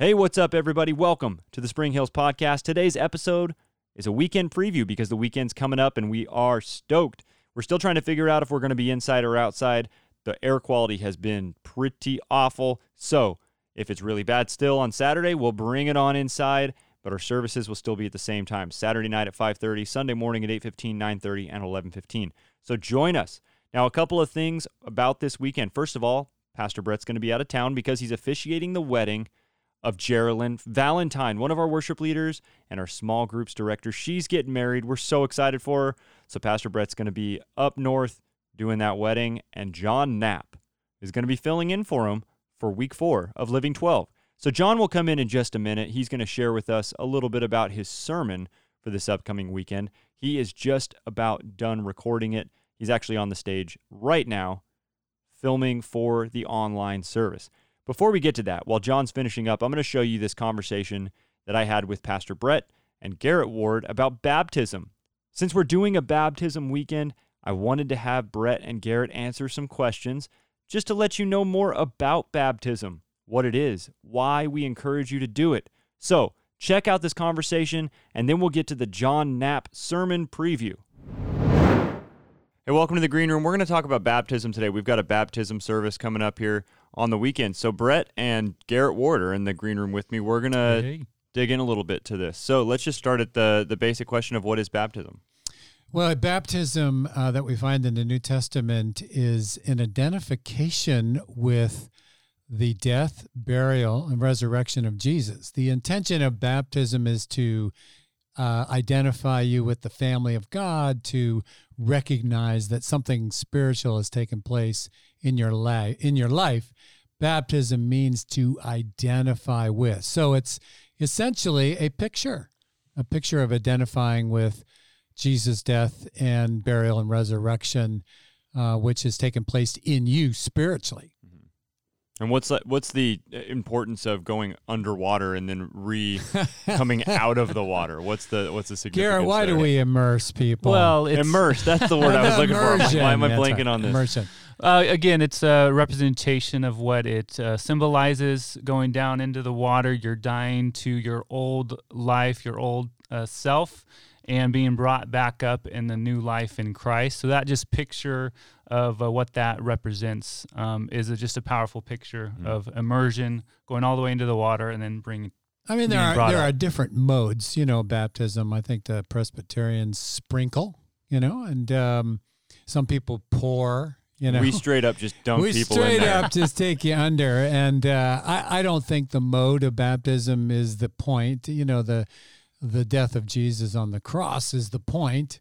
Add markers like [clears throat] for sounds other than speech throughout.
Hey, what's up, everybody? Welcome to the Spring Hills Podcast. Today's episode is a weekend preview because the weekend's coming up and we are stoked. We're still trying to figure out if we're going to be inside or outside. The air quality has been pretty awful. So, if it's really bad still on Saturday, we'll bring it on inside, but our services will still be at the same time. Saturday night at 5:30, Sunday morning at 8:15, 9:30, and 11:15. So join us. Now, a couple of things about this weekend. First of all, Pastor Bret's going to be out of town because he's officiating the wedding of Geraldine Valentine, one of our worship leaders and our small groups director. She's getting married. We're so excited for her. So Pastor Bret's going to be up north doing that wedding, and Jon Knapp is going to be filling in for him for week four of Living 12. So Jon will come in in just a minute. He's going to share with us a little bit about his sermon for this upcoming weekend. He is just about done recording it. He's actually on the stage right now filming for the online service. Before we get to that, while Jon's finishing up, I'm going to show you this conversation that I had with Pastor Bret and Garrett Ward about baptism. Since we're doing a baptism weekend, I wanted to have Bret and Garrett answer some questions just to let you know more about baptism, what it is, why we encourage you to do it. So, check out this conversation, and then we'll get to the Jon Knapp sermon preview. Hey, welcome to the Green Room. We're going to talk about baptism today. We've got a baptism service coming up here on the weekend. So Bret and Garrett Ward are in the green room with me. We're gonna hey. dig in a little bit to this. So let's just start at the the basic question of what is baptism. Well, baptism uh, that we find in the New Testament is an identification with the death, burial, and resurrection of Jesus. The intention of baptism is to uh, identify you with the family of God, to recognize that something spiritual has taken place in your life. In your life, baptism means to identify with. So it's essentially a picture, a picture of identifying with Jesus' death and burial and resurrection, uh, which has taken place in you spiritually. And what's what's the uh, importance of going underwater and then re [laughs] coming out of the water? What's the what's the significance? Garrett, why there? do we immerse people? Well, immerse. That's the word I was looking for. Why am I blanking right. on this? Immersion. Uh, again, it's a representation of what it uh, symbolizes going down into the water. You're dying to your old life, your old uh, self, and being brought back up in the new life in Christ. So that just picture of uh, what that represents um, is a, just a powerful picture mm. of immersion, going all the way into the water, and then bringing. I mean, there are there up. are different modes. You know, baptism. I think the Presbyterians sprinkle. You know, and um, some people pour. You know, we straight up just dunk we people straight in up just take you under, and uh, I I don't think the mode of baptism is the point. You know, the the death of Jesus on the cross is the point.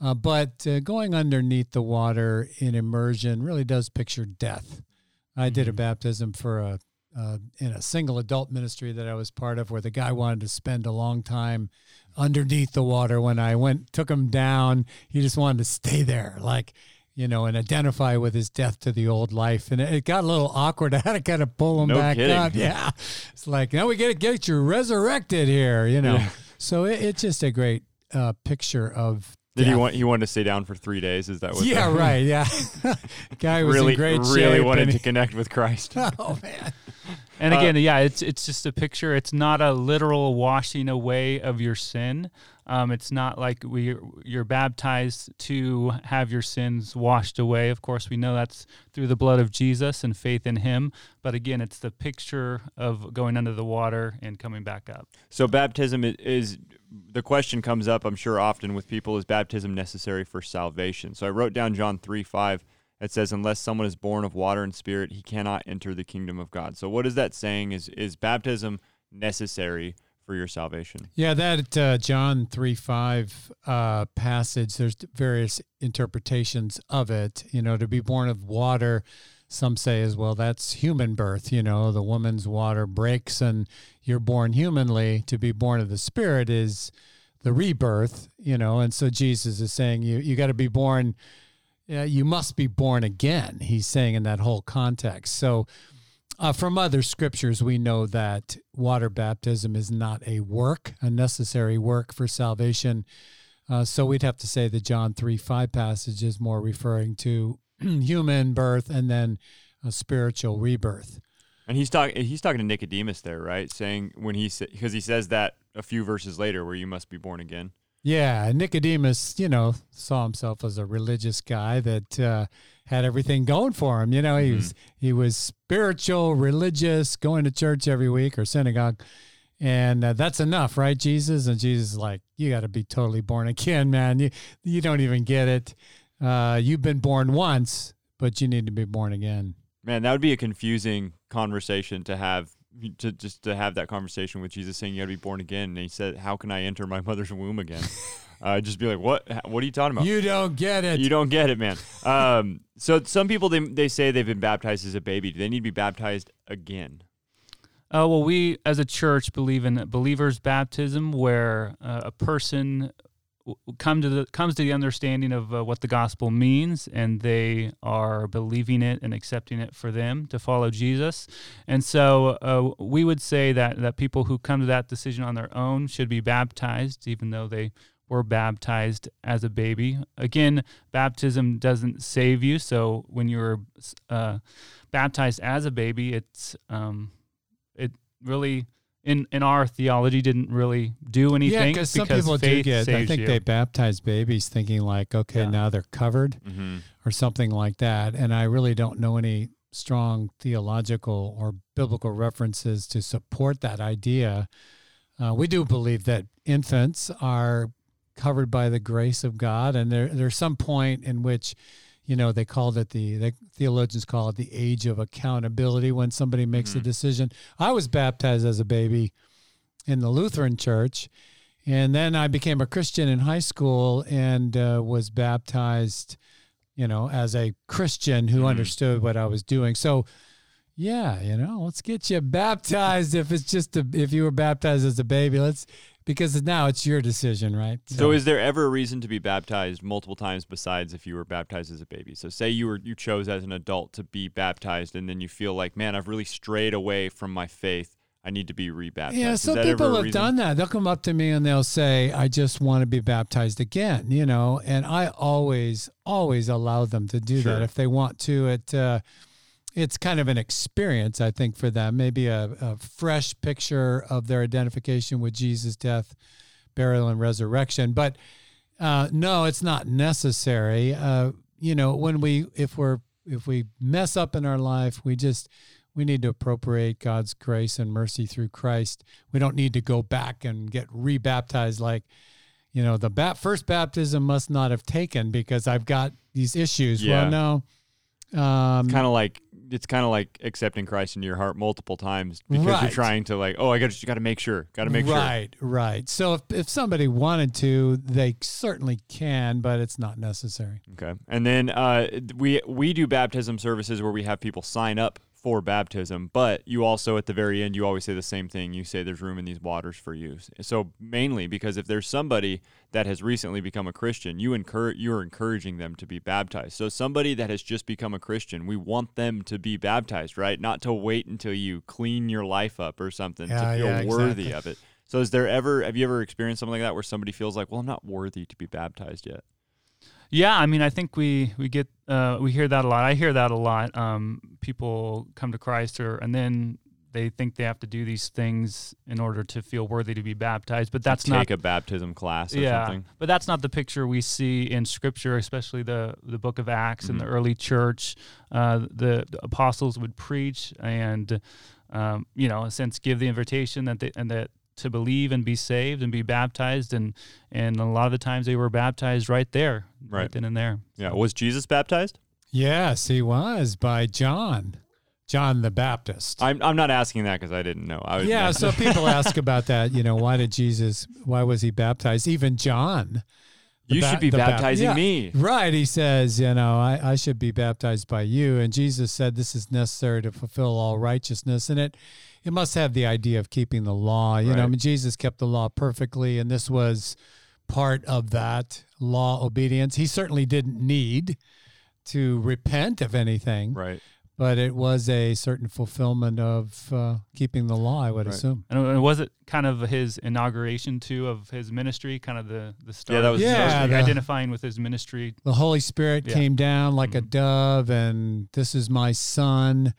Uh, but uh, going underneath the water in immersion really does picture death. I did a mm-hmm. baptism for a uh, in a single adult ministry that I was part of, where the guy wanted to spend a long time underneath the water. When I went, took him down, he just wanted to stay there, like you know, and identify with his death to the old life. And it got a little awkward. [laughs] I had to kind of pull him no back kidding. up. [laughs] Yeah, it's like now we got to get you resurrected here, you know. Yeah. So it, it's just a great uh, picture of did he want he wanted to stay down for three days? Is that what? Yeah, right. Yeah, [laughs] guy was really, in great really shape. wanted to connect with Christ. [laughs] oh man. And again, uh, yeah, it's it's just a picture. It's not a literal washing away of your sin. Um, it's not like we you're baptized to have your sins washed away. Of course, we know that's through the blood of Jesus and faith in Him. But again, it's the picture of going under the water and coming back up. So baptism is the question comes up. I'm sure often with people: Is baptism necessary for salvation? So I wrote down John three five. It says, "Unless someone is born of water and spirit, he cannot enter the kingdom of God." So what is that saying? Is is baptism necessary? For your salvation. Yeah, that uh, John 3 5 uh, passage, there's various interpretations of it. You know, to be born of water, some say as well, that's human birth. You know, the woman's water breaks and you're born humanly. To be born of the Spirit is the rebirth, you know, and so Jesus is saying you, you got to be born. Yeah, you must be born again. He's saying in that whole context. So, uh, from other scriptures, we know that water baptism is not a work, a necessary work for salvation. Uh, so we'd have to say the John 3 5 passage is more referring to [clears throat] human birth and then a spiritual rebirth. And he's talking he's talking to Nicodemus there, right? Saying when he because he says that a few verses later where you must be born again. Yeah, Nicodemus, you know, saw himself as a religious guy that uh, had everything going for him. You know, he mm-hmm. was he was spiritual, religious, going to church every week or synagogue, and uh, that's enough, right? Jesus and Jesus is like, you got to be totally born again, man. You you don't even get it. Uh, you've been born once, but you need to be born again. Man, that would be a confusing conversation to have to just to have that conversation with Jesus saying you got to be born again. And he said, "How can I enter my [laughs] mother's womb again?" uh, just be like, "What? What are you talking about?" You don't get it. You don't get it, man. Um, so some people they they say they've been baptized as a baby. Do they need to be baptized again? Uh, well, we as a church believe in believers' baptism, where uh, a person come to the comes to the understanding of uh, what the gospel means and they are believing it and accepting it for them to follow Jesus. And so uh, we would say that that people who come to that decision on their own should be baptized even though they were baptized as a baby. Again baptism doesn't save you so when you're uh, baptized as a baby it's um, it really in in our theology didn't really do anything. Yeah, because some people do get. I think you. they baptize babies thinking like, okay, yeah. now they're covered, mm-hmm. or something like that. And I really don't know any strong theological or biblical references to support that idea. Uh, we do believe that infants are covered by the grace of God, and there there's some point in which you know they called it the, the theologians call it the age of accountability when somebody makes mm-hmm. a decision i was baptized as a baby in the lutheran church and then i became a christian in high school and uh, was baptized you know as a christian who mm-hmm. understood what i was doing so yeah you know let's get you baptized if it's just a, if you were baptized as a baby let's because now it's your decision, right? So, so, is there ever a reason to be baptized multiple times besides if you were baptized as a baby? So say you were you chose as an adult to be baptized and then you feel like, man, I've really strayed away from my faith. I need to be rebaptized. Yeah, some people have done that. They'll come up to me and they'll say, I just want to be baptized again, you know, and I always, always allow them to do sure. that if they want to. It uh, it's kind of an experience, I think, for them. Maybe a, a fresh picture of their identification with Jesus' death, burial, and resurrection. But uh, no, it's not necessary. Uh, you know, when we if we're if we mess up in our life, we just we need to appropriate God's grace and mercy through Christ. We don't need to go back and get rebaptized like, you know, the bat, first baptism must not have taken because I've got these issues. Yeah. Well, no. Um, kind of like it's kind of like accepting Christ into your heart multiple times because right. you're trying to like, oh, I got to got to make sure, got to make right, sure. Right, right. So if if somebody wanted to, they certainly can, but it's not necessary. Okay. And then uh, we we do baptism services where we have people sign up for baptism, but you also at the very end you always say the same thing. You say there's room in these waters for you. So mainly because if there's somebody that has recently become a Christian, you encourage you're encouraging them to be baptized. So somebody that has just become a Christian, we want them to be baptized, right? Not to wait until you clean your life up or something yeah, to feel yeah, worthy exactly. of it. So is there ever have you ever experienced something like that where somebody feels like, well, I'm not worthy to be baptized yet? Yeah, I mean, I think we we get uh, we hear that a lot. I hear that a lot. Um, people come to Christ, or and then they think they have to do these things in order to feel worthy to be baptized. But that's take not take a baptism class. yeah, something. but that's not the picture we see in Scripture, especially the the Book of Acts mm-hmm. and the early church. Uh, the, the, apostles would preach and. Um, you know, since give the invitation that they, and that to believe and be saved and be baptized and and a lot of the times they were baptized right there right, right then and there yeah was jesus baptized yes he was by john john the baptist i'm, I'm not asking that because i didn't know I yeah so [laughs] people ask about that you know why did jesus why was he baptized even john you ba- should be baptizing ba- yeah, me. Right. He says, you know, I, I should be baptized by you. And Jesus said this is necessary to fulfill all righteousness. And it it must have the idea of keeping the law. You right. know, I mean, Jesus kept the law perfectly, and this was part of that law obedience. He certainly didn't need to repent of anything. Right. But it was a certain fulfillment of uh, keeping the law, I would right. assume. And was it kind of his inauguration too of his ministry, kind of the the start? Yeah, that was yeah, the, identifying with his ministry. The Holy Spirit yeah. came down like mm-hmm. a dove, and this is my son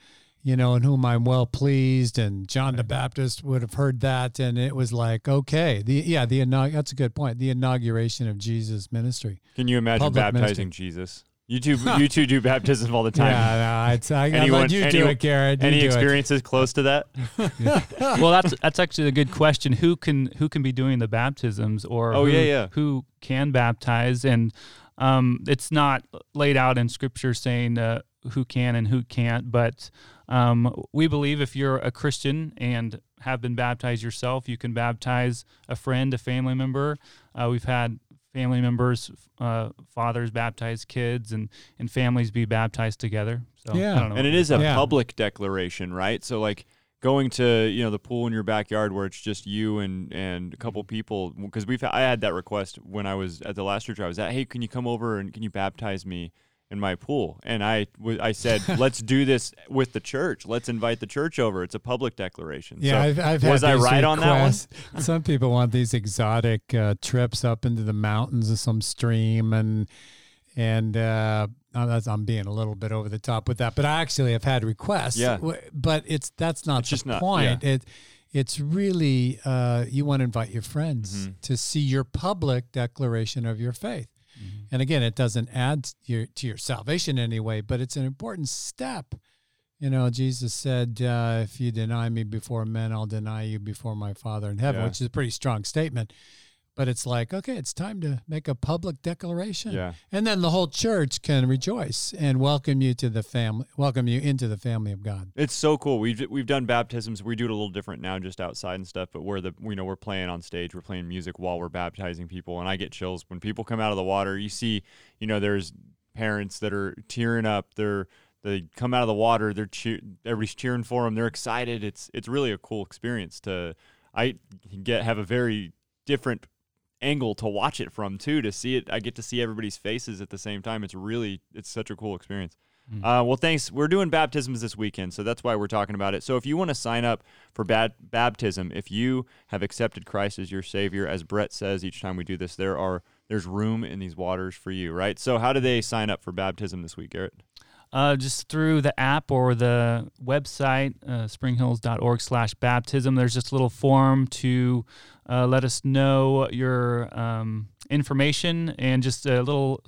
you know, in whom I'm well pleased. And John the Baptist would have heard that. And it was like, okay, the, yeah, the, inaug- that's a good point. The inauguration of Jesus' ministry. Can you imagine Public baptizing ministry. Jesus? You two, [laughs] you two do baptism all the time. Yeah, no, it's, I, I Anyone- let you do it, Garrett. You Any do it. experiences close to that? [laughs] well, that's that's actually a good question. Who can who can be doing the baptisms, or Oh, who, yeah, yeah. who can baptize? And um, it's not laid out in Scripture saying uh, who can and who can't. But um, we believe if you're a Christian and have been baptized yourself, you can baptize a friend, a family member. Uh, we've had family members, uh, fathers baptize kids, and and families be baptized together. So Yeah. I don't know. And it is a Yeah. public declaration, right? So like going to you know the pool in your backyard where it's just you and and a couple people because we've I had that request when I was at the last church I was at. Hey, can you come over and can you baptize me in my pool? And I w- I said [laughs] let's do this with the church. Let's invite the church over. It's a public declaration. Yeah, So I've, I've had was I right on that one? [laughs] Some people want these exotic uh, trips up into the mountains of some stream, and and uh, I'm being a little bit over the top with that, but I actually have had requests. Yeah. but it's that's not It's the just not- point. It it's really uh, you want to invite your friends Mhm. to see your public declaration of your faith. Mm-hmm. And again, it doesn't add to your, to your salvation in any way, but it's an important step. You know, Jesus said, uh, "If you deny me before men, I'll deny you before my Father in heaven," Yeah. which is a pretty strong statement. But it's like, okay, it's time to make a public declaration, Yeah. and then the whole church can rejoice and welcome you to the family, welcome you into the family of God. It's so cool. We've we've done baptisms. We do it a little different now, just outside and stuff. But we're the you know we're playing on stage. We're playing music while we're baptizing people, and I get chills when people come out of the water. You see, you know, there's parents that are tearing up. They're they come out of the water. They're cheer, everybody's cheering for them. They're excited. It's it's really a cool experience to. I get have a very different angle to watch it from too. To see it, I get to see everybody's faces at the same time. It's really it's such a cool experience. Uh, well, thanks. We're doing baptisms this weekend, so that's why we're talking about it. So if you want to sign up for bad baptism, if you have accepted Christ as your Savior, as Bret says each time we do this, there are there's room in these waters for you, right? So how do they sign up for baptism this week, Garrett? Uh, just through the app or the website, uh, springhills.org slash baptism. There's just a little form to uh, let us know your um, information and just a little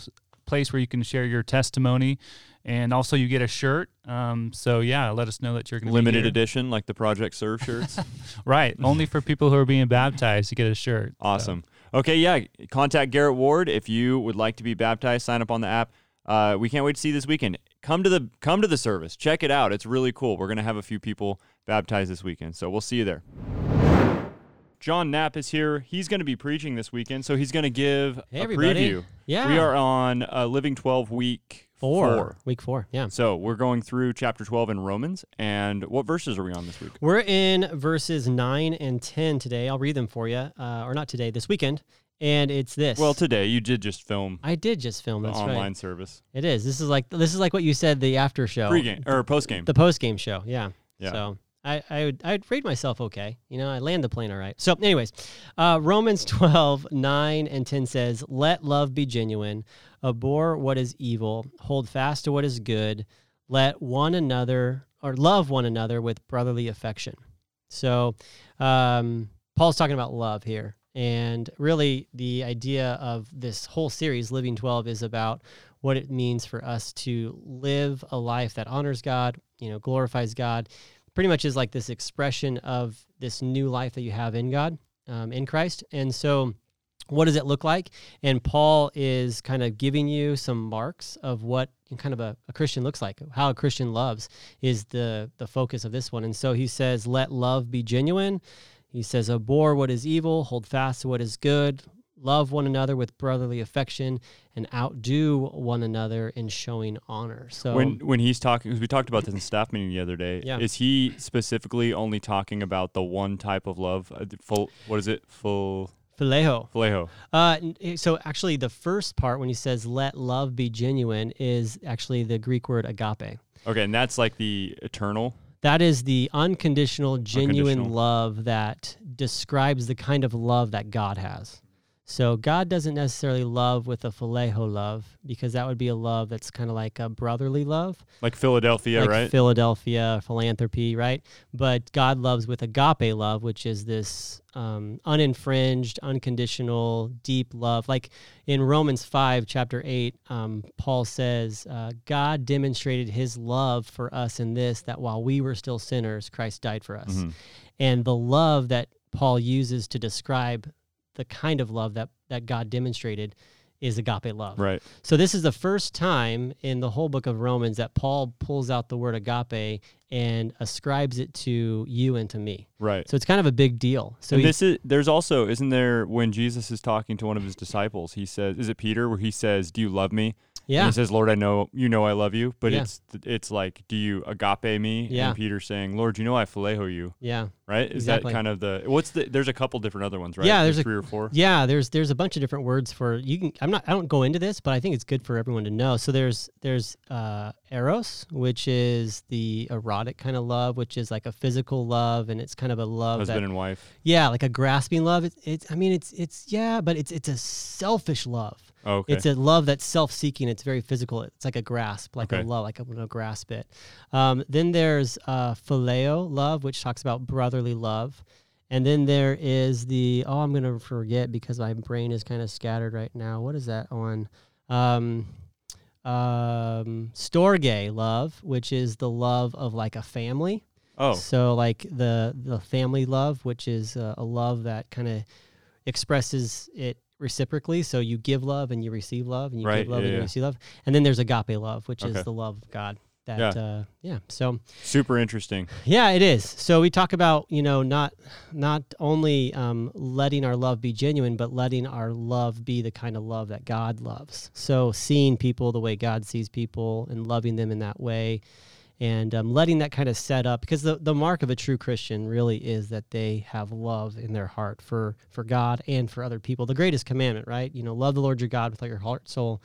place where you can share your testimony. And also, you get a shirt. Um, so, yeah, let us know that you're going to Limited edition, like the Project Serve [laughs] shirts. Right. Only for people who are being baptized, you get a shirt. So- Awesome. Okay, yeah. Contact Garrett Ward if you would like to be baptized. Sign up on the app. Uh, we can't wait to see you this weekend. Come to the come to the service. Check it out. It's really cool. We're gonna have a few people baptized this weekend, so we'll see you there. Jon Knapp is here. He's going to be preaching this weekend, so he's going to give Hey, a everybody. preview. Yeah. We are on uh, Living 12 week four. Week four. Yeah. So we're going through chapter 12 in Romans. And what verses are we on this week? We're in verses 9 and 10 today. I'll read them for you. Uh, or not today, this weekend. And it's this. Well, today you did just film I did just film. That's online right. service. It is. This is like this is like what you said the after show. Pre-game or post-game. The post game show. Yeah. Yeah. So I, I would I'd rate myself okay. You know, I land the plane all right. So, anyways, uh, Romans [laughs] 12, 9 and 10 says, Let love be genuine, abhor what is evil, hold fast to what is good, let one another or love one another with brotherly affection. So um, Paul's talking about love here. And really, the idea of this whole series, Living 12, is about what it means for us to live a life that honors God, you know, glorifies God. Pretty much is like this expression of this new life that you have in God, um, in Christ. And so, what does it look like? And Paul is kind of giving you some marks of what kind of a, a Christian looks like. How a Christian loves is the the focus of this one. And so he says, "Let love be genuine." He says, "Abhor what is evil, hold fast to what is good." Love one another with brotherly affection and outdo one another in showing honor. So, when when he's talking, because we talked about this in staff meeting the other day. Yeah. Is he specifically only talking about the one type of love? Uh, full, what is it? Full phileo. phileo. Uh, so actually, the first part when he says "let love be genuine" is actually the Greek word agape. Okay, and that's like the eternal. That is the unconditional, genuine Unconditional. love that describes the kind of love that God has. So God doesn't necessarily love with a phileo love because that would be a love that's kind of like a brotherly love, Like Philadelphia, like right? Philadelphia philanthropy, right? But God loves with agape love, which is this um, uninfringed, unconditional, deep love. Like in Romans five, chapter eight, um, Paul says, uh, "God demonstrated His love for us in this that while we were still sinners, Christ died for us." Mhm. And the love that Paul uses to describe the kind of love that that God demonstrated is agape love. Right. So this is the first time in the whole book of Romans that Paul pulls out the word agape and ascribes it to you and to me. Right. So it's kind of a big deal. So this is there's also isn't there when Jesus is talking to one of his disciples, he says, is it Peter where he says, "Do you love me?" And yeah, he says, "Lord, I know you know I love you." But Yeah. it's it's like, "Do you agape me?" Yeah. And Peter saying, "Lord, you know I phileo you." yeah, Right? Is Exactly. that kind of the what's the? There's a couple different other ones, right? Yeah, there's a- three or four. yeah. There's there's a bunch of different words for you can. I'm not. I don't go into this, but I think it's good for everyone to know. So there's there's uh, eros, which is the erotic kind of love, which is like a physical love, and it's kind of a love Husband that and wife. yeah, like a grasping love. It's, it's I mean it's it's yeah, but it's it's a selfish love. Oh, okay. It's a love that's self-seeking. It's very physical. It's like a grasp, like Okay. a love, like I'm gonna grasp it. Um, then there's uh, phileo love, which talks about brotherly love, and then there is the oh, I'm gonna forget because my brain is kind of scattered right now. What is that on? Um, um, storge love, which is the love of like a family. oh, So like the the family love, which is uh, a love that kind of expresses it reciprocally. So you give love and you receive love, and you Right, give love yeah, and you receive love. And then there's agape love, which Okay. is the love of God. That Yeah. uh, yeah. So super interesting. yeah, it is. So we talk about you know not not only um, letting our love be genuine, but letting our love be the kind of love that God loves. So seeing people the way God sees people and loving them in that way, and um, letting that kind of set up because the the mark of a true Christian really is that they have love in their heart for for God and for other people. The greatest commandment, right? You know, love the Lord your God with all your heart, soul,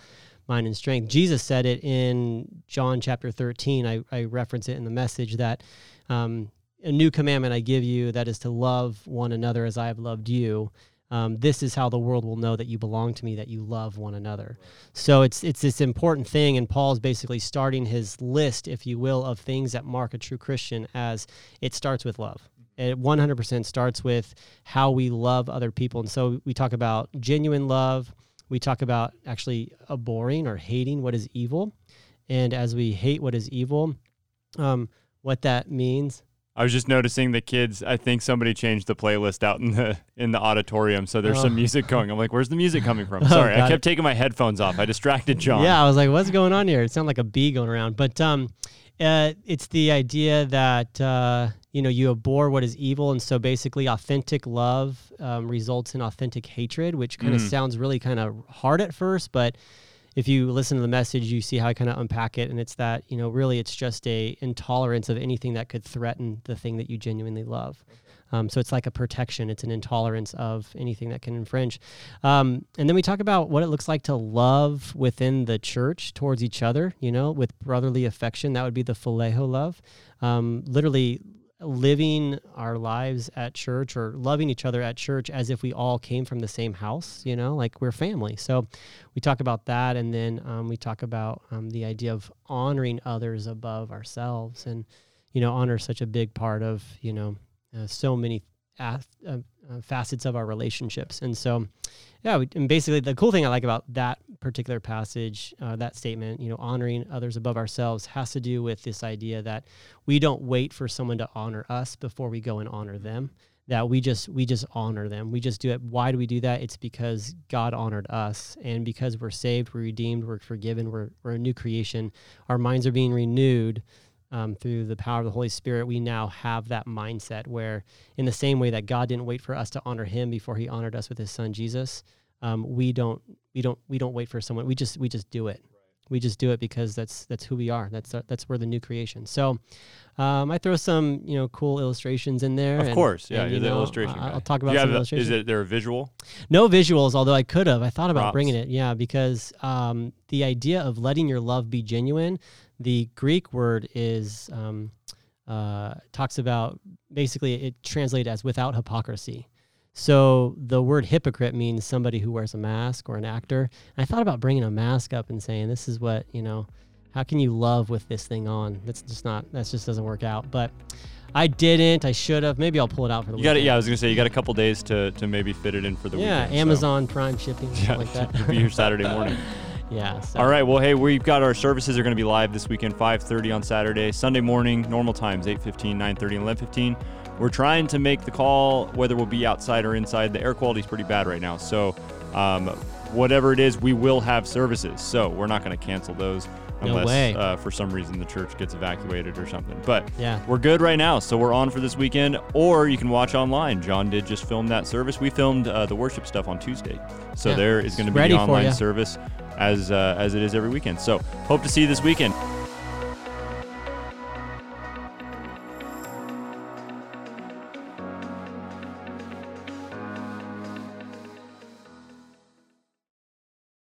mind and strength. Jesus said it in John chapter 13. I, I reference it in the message that um, a new commandment I give you that is to love one another as I have loved you. Um, this is how the world will know that you belong to me, that you love one another. So it's it's this important thing, and Paul's basically starting his list, if you will, of things that mark a true Christian as it starts with love. It 100% starts with how we love other people, and so we talk about genuine love. We talk about actually abhorring or hating what is evil, and as we hate what is evil, um, what that means I was just noticing the kids. I think somebody changed the playlist out in the in the auditorium, so there's Oh. some music going. I'm like, "Where's the music coming from?" [laughs] Oh, Sorry, I got kept taking my headphones off. I distracted Jon. Yeah, I was like, what's going on here? It sounded like a bee going around. But um, uh, it's the idea that, uh, you know, you abhor what is evil. And so basically, authentic love um, results in authentic hatred, which kind of Mm. sounds really kind of hard at first. But if you listen to the message, you see how I kind of unpack it. And it's that, you know, really it's just a intolerance of anything that could threaten the thing that you genuinely love. Um, so it's like a protection. It's an intolerance of anything that can infringe. Um, and then we talk about what it looks like to love within the church towards each other, you know, with brotherly affection. That would be the phileo love. Um, literally living our lives at church or loving each other at church as if we all came from the same house, you know, like we're family. So we talk about that. And then um, we talk about um, the idea of honoring others above ourselves. And, you know, honor is such a big part of, you know, uh, so many ath- uh, uh, facets of our relationships. And so, yeah, we, and basically the cool thing I like about that particular passage, uh, that statement, you know, honoring others above ourselves has to do with this idea that we don't wait for someone to honor us before we go and honor them. That we just we just honor them. We just do it. Why do we do that? It's because God honored us, and because we're saved, we're redeemed, we're forgiven, we're we're a new creation. Our minds are being renewed um, through the power of the Holy Spirit, we now have that mindset where, in the same way that God didn't wait for us to honor Him before He honored us with His Son Jesus, um, we don't we don't we don't wait for someone. We just we just do it. We just do it because that's that's who we are. That's that's we're the new creation. So, um, I throw some you know cool illustrations in there. Of and- course, yeah, and, you're the know, illustration I- guy. I'll talk about some the- illustrations. is it there a visual? No visuals, although I could have. I thought about Props. bringing it. Yeah, because um, the idea of letting your love be genuine, the Greek word is um, uh, talks about basically it translated as without hypocrisy. So the word hypocrite means somebody who wears a mask or an actor. And I thought about bringing a mask up and saying, this is what, you know, how can you love with this thing on? That's just not, that just doesn't work out. But I didn't. I should have. Maybe I'll pull it out for the You got it. Yeah, I was gonna say you got a couple days to, to maybe fit it in for the Yeah, weekend. so- Amazon Prime shipping, something Yeah, like [laughs] that. it'll be here [laughs] Saturday morning. yeah. So. All right. Well, hey, we've got our services are going to be live this weekend, 5:30 on Saturday, Sunday morning, normal times 8:15, 9:30, and 11:15. We're trying to make the call whether we'll be outside or inside. The air quality is pretty bad right now, so um, whatever it is, we will have services. So we're not going to cancel those unless way. Uh, for some reason the church gets evacuated or something. But Yeah. we're good right now, so we're on for this weekend. Or you can watch online. Jon did just film that service. We filmed uh, the worship stuff on Tuesday, so Yeah, there is going to be the online service as uh, as it is every weekend. So hope to see you this weekend.